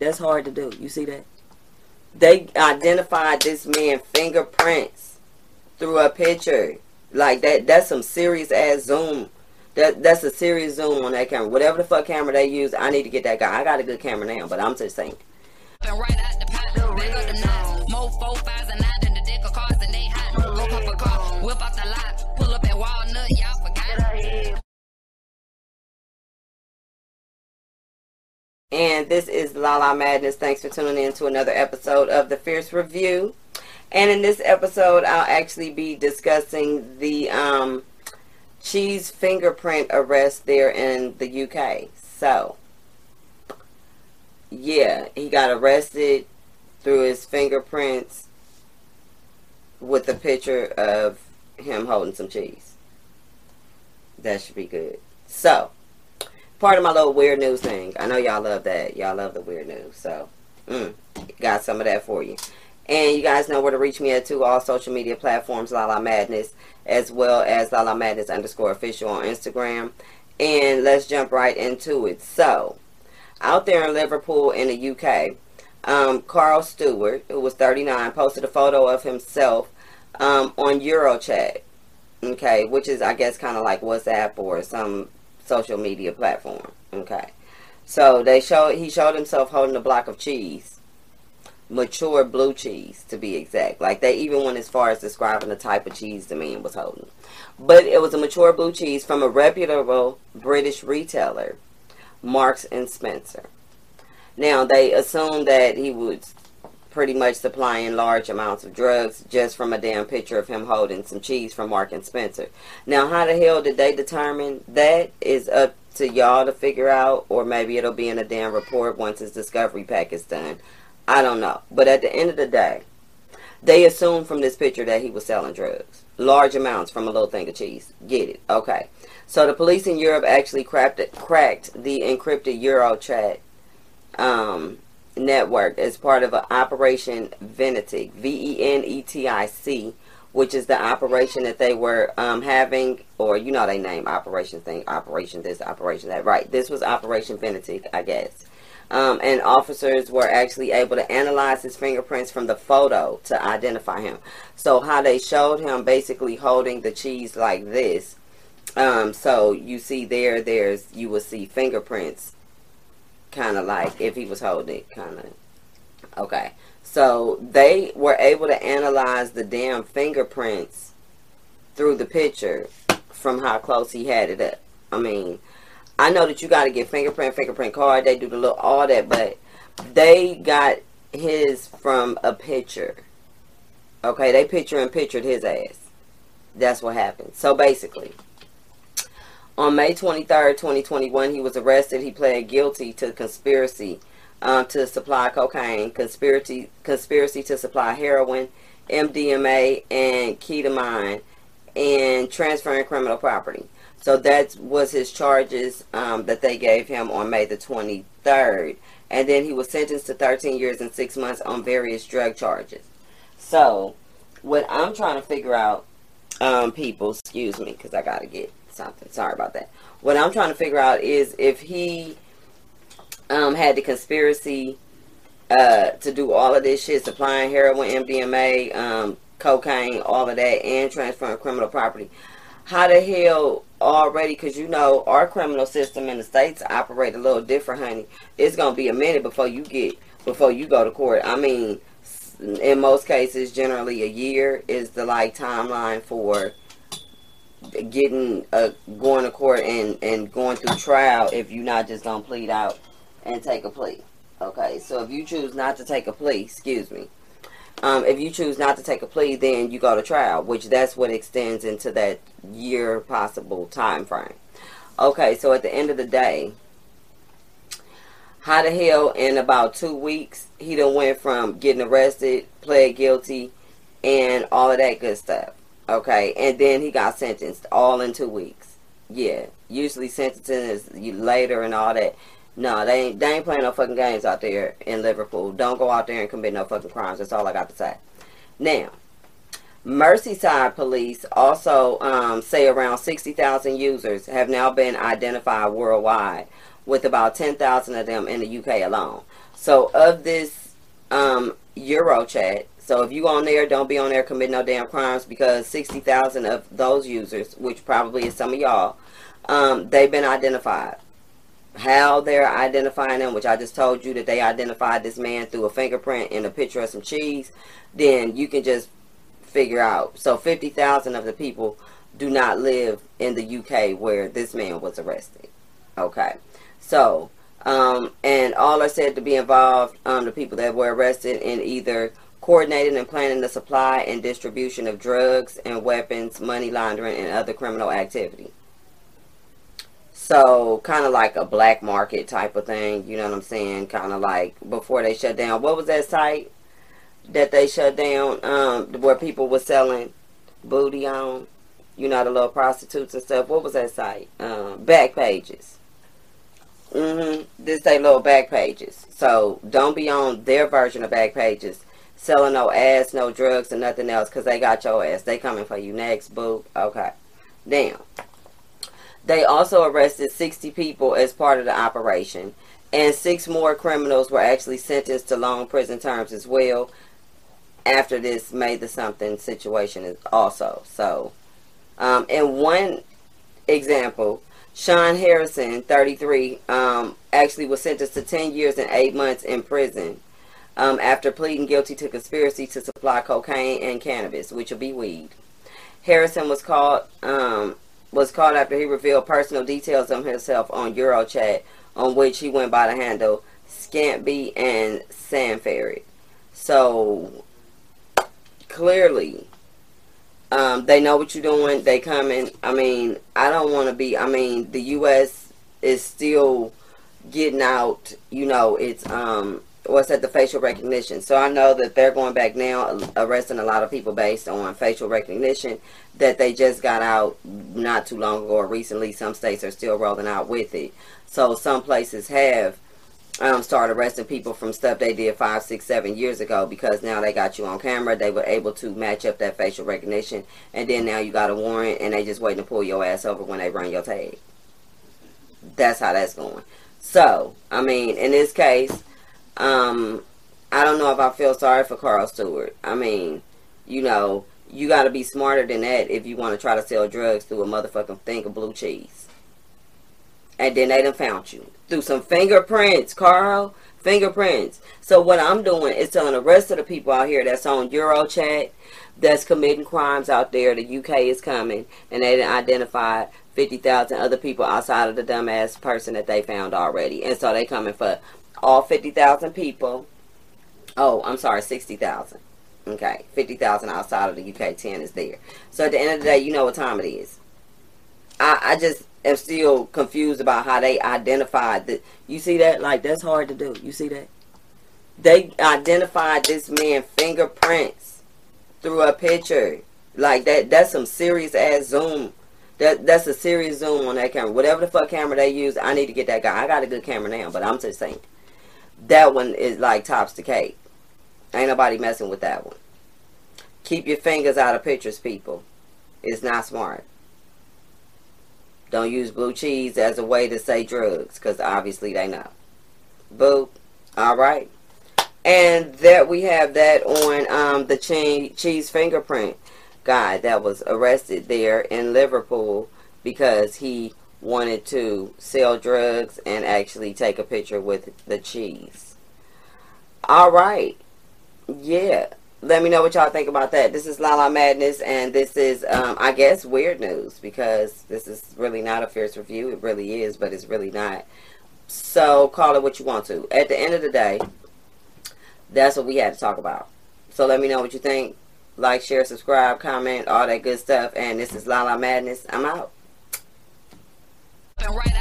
That's hard to do. You see that? They identified this man fingerprints through a picture. Like that that's some serious ass zoom. That that's a serious zoom on that camera. Whatever the fuck camera they use, I need to get that guy. I got a good camera now, but I'm just saying. This is Lala Madness. Thanks for tuning in to another episode of the Fierce Review. And in this episode, I'll actually be discussing the um, cheese fingerprint arrest there in the UK. So, yeah, he got arrested through his fingerprints with a picture of him holding some cheese. That should be good. So, part of my little weird news thing. I know y'all love that. Y'all love the weird news. So, mm, got some of that for you. And you guys know where to reach me at too. All social media platforms, La La Madness, as well as La La Madness underscore official on Instagram. And let's jump right into it. So, out there in Liverpool in the UK, um, Carl Stewart, who was 39, posted a photo of himself um, on EncroChat. Okay, which is, I guess, kind of like WhatsApp or some social media platform. Okay. So they showed he showed himself holding a block of cheese. Mature blue cheese to be exact. Like they even went as far as describing the type of cheese the man was holding. But it was a mature blue cheese from a reputable British retailer, Marks and Spencer. Now they assumed that he was pretty much supplying large amounts of drugs just from a damn picture of him holding some cheese from Mark and Spencer. Now, how the hell did they determine that is up to y'all to figure out, or maybe it'll be in a damn report once his discovery pack is done. I don't know. But at the end of the day, they assumed from this picture that he was selling drugs. Large amounts from a little thing of cheese. Get it? Okay. So the police in Europe actually cracked, cracked the encrypted EncroChat um, network as part of an Operation Venetic, V-E-N-E-T-I-C, which is the operation that they were um, having, or you know they name operation thing, operation this, operation that. Right, this was Operation Venetic, I guess. Um, and officers were actually able to analyze his fingerprints from the photo to identify him. So how they showed him basically holding the cheese like this. Um, so you see there, there's you will see fingerprints kind of like if he was holding it, kind of. Okay. So they were able to analyze the damn fingerprints through the picture from how close he had it up. I mean, I know that you got to get fingerprint, fingerprint card. They do the little all that, but they got his from a picture. Okay, they picture and pictured his ass. That's what happened. So basically, on May 23rd, 2021, he was arrested. He pled guilty to conspiracy um, to supply cocaine, conspiracy, conspiracy to supply heroin, MDMA, and ketamine, and transferring criminal property. So that was his charges um, that they gave him on May the 23rd. And then he was sentenced to 13 years and 6 months on various drug charges. So, what I'm trying to figure out, um, people, excuse me, because I got to get something. Sorry about that. What I'm trying to figure out is if he um, had the conspiracy uh, to do all of this shit, supplying heroin, MDMA, um, cocaine, all of that, and transferring criminal property. How the hell already, because you know our criminal system in the states operate a little different, honey. It's gonna be a minute before you get before you go to court. I mean, in most cases, generally a year is the like timeline for getting uh, going to court and and going through trial if you're not just gonna plead out and take a plea. Okay, so if you choose not to take a plea, excuse me, um, if you choose not to take a plea, then you go to trial, which that's what extends into that year possible time frame. Okay, so at the end of the day, how the hell in about two weeks he done went from getting arrested, pled guilty, and all of that good stuff. Okay, and then he got sentenced all in two weeks. Yeah, usually sentencing is later and all that. No, they ain't, they ain't playing no fucking games out there in Liverpool. Don't go out there and commit no fucking crimes. That's all I got to say. Now, Merseyside police also um, say around 60,000 users have now been identified worldwide, with about 10,000 of them in the UK alone. So of this um, EncroChat, so if you on there, don't be on there committing no damn crimes because 60,000 of those users, which probably is some of y'all, um, they've been identified. How they're identifying them, which I just told you that they identified this man through a fingerprint and a picture of some cheese, then you can just figure out. So 50,000 of the people do not live in the UK where this man was arrested. Okay. So, um, and all are said to be involved, um, the people that were arrested in either coordinating and planning the supply and distribution of drugs and weapons, money laundering, and other criminal activity. So, kind of like a black market type of thing, you know what I'm saying? Kind of like before they shut down. What was that site that they shut down um, where people were selling booty on? You know, the little prostitutes and stuff. What was that site? Um, Backpages. Mm-hmm. This they little Backpages. So don't be on their version of Backpages selling no ass, no drugs, and nothing else because they got your ass. They coming for you next, boo. Okay. Damn. They also arrested 60 people as part of the operation. And six more criminals were actually sentenced to long prison terms as well after this made the something situation is also. So, um, in one example, Sean Harrison, 33, um, actually was sentenced to 10 years and 8 months in prison um, after pleading guilty to conspiracy to supply cocaine and cannabis, which will be weed. Harrison was caught um, was caught after he revealed personal details of himself on EncroChat, on which he went by the handle Scampy and Sandferret. So clearly, um, they know what you're doing. They coming. I mean, I don't want to be. I mean, the U.S. is still getting out. You know, it's um, what's at the facial recognition. So I know that they're going back now, arresting a lot of people based on facial recognition that they just got out not too long ago or recently. Some states are still rolling out with it. So some places have um, start arresting people from stuff they did five, six, seven years ago because now they got you on camera. They were able to match up that facial recognition, and then now you got a warrant, and they just waiting to pull your ass over when they run your tag. That's how that's going. So, I mean, in this case, um, I don't know if I feel sorry for Carl Stewart. I mean, you know, you got to be smarter than that if you want to try to sell drugs through a motherfucking thing of blue cheese. And then they done found you through some fingerprints, Carl. Fingerprints. So what I'm doing is telling the rest of the people out here that's on EncroChat, that's committing crimes out there, the UK is coming, and they didn't identify 50,000 other people outside of the dumbass person that they found already. And so they coming for all 50,000 people. Oh, I'm sorry, 60,000. Okay, 50,000 outside of the UK, 10 is there. So at the end of the day, you know what time it is. I, I just am still confused about how they identified that. You see that? Like, that's hard to do. You see that? They identified this man fingerprints through a picture. Like, that. that's some serious ass zoom. That That's a serious zoom on that camera. Whatever the fuck camera they use, I need to get that guy. I got a good camera now, but I'm just saying. That one is like tops the cake. Ain't nobody messing with that one. Keep your fingers out of pictures, people. It's not smart. Don't use blue cheese as a way to say drugs, because obviously they know. Boo. All right. And there we have that on um, the cheese, cheese fingerprint guy that was arrested there in Liverpool because he wanted to sell drugs and actually take a picture with the cheese. All right. Yeah let me know what y'all think about that. This is Lala Madness, and this is, um, I guess, weird news because this is really not a fierce review. It really is, but it's really not. So call it what you want to. At the end of the day, that's what we had to talk about. So let me know what you think. Like, share, subscribe, comment, all that good stuff. And this is Lala Madness. I'm out and right